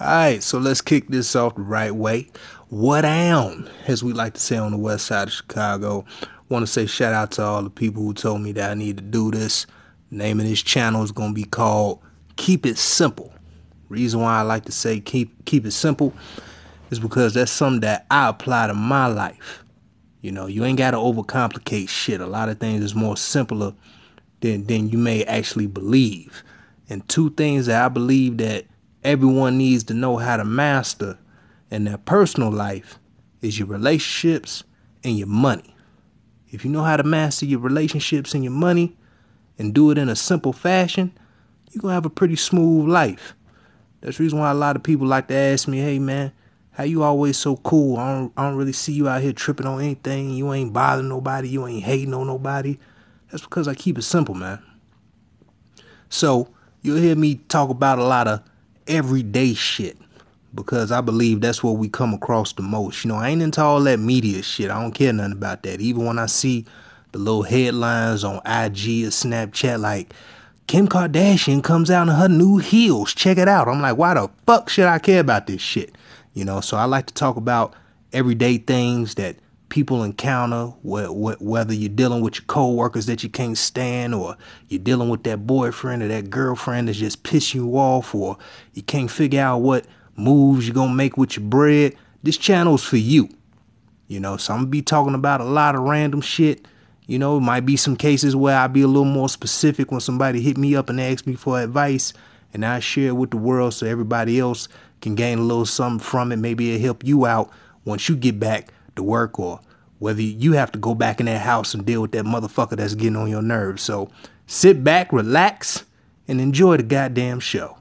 Alright, so let's kick this off the right way. What down, as we like to say on the west side of Chicago. Want to say shout out to all the people who told me that I need to do this. Name of this channel is gonna be called Keep It Simple. Reason why I like to say keep keep it simple is because that's something that I apply to my life. You know, you ain't gotta overcomplicate shit. A lot of things is more simpler than than you may actually believe. And two things that I believe that everyone needs to know how to master in their personal life is your relationships and your money. If you know how to master your relationships and your money and do it in a simple fashion, you're going to have a pretty smooth life. That's the reason why a lot of people like to ask me, hey man, how you always so cool? I don't, I don't really see you out here tripping on anything. You ain't bothering nobody. You ain't hating on nobody. That's because I keep it simple, man. So you'll hear me talk about a lot of everyday shit because I believe that's what we come across the most. You know, I ain't into all that media shit. I don't care nothing about that. Even when I see the little headlines on IG or Snapchat like Kim Kardashian comes out in her new heels. Check it out. I'm like, why the fuck should I care about this shit? You know, so I like to talk about everyday things that people encounter, whether you're dealing with your coworkers that you can't stand, or you're dealing with that boyfriend or that girlfriend that's just pissing you off, or you can't figure out what moves you're gonna make with your bread. This channel's for you. You know, so I'm gonna be talking about a lot of random shit. You know, it might be some cases where I'll be a little more specific when somebody hit me up and ask me for advice, and I share it with the world so everybody else can gain a little something from it. Maybe it'll help you out once you get back to work or whether you have to go back in that house and deal with that motherfucker that's getting on your nerves. So sit back, relax, and enjoy the goddamn show.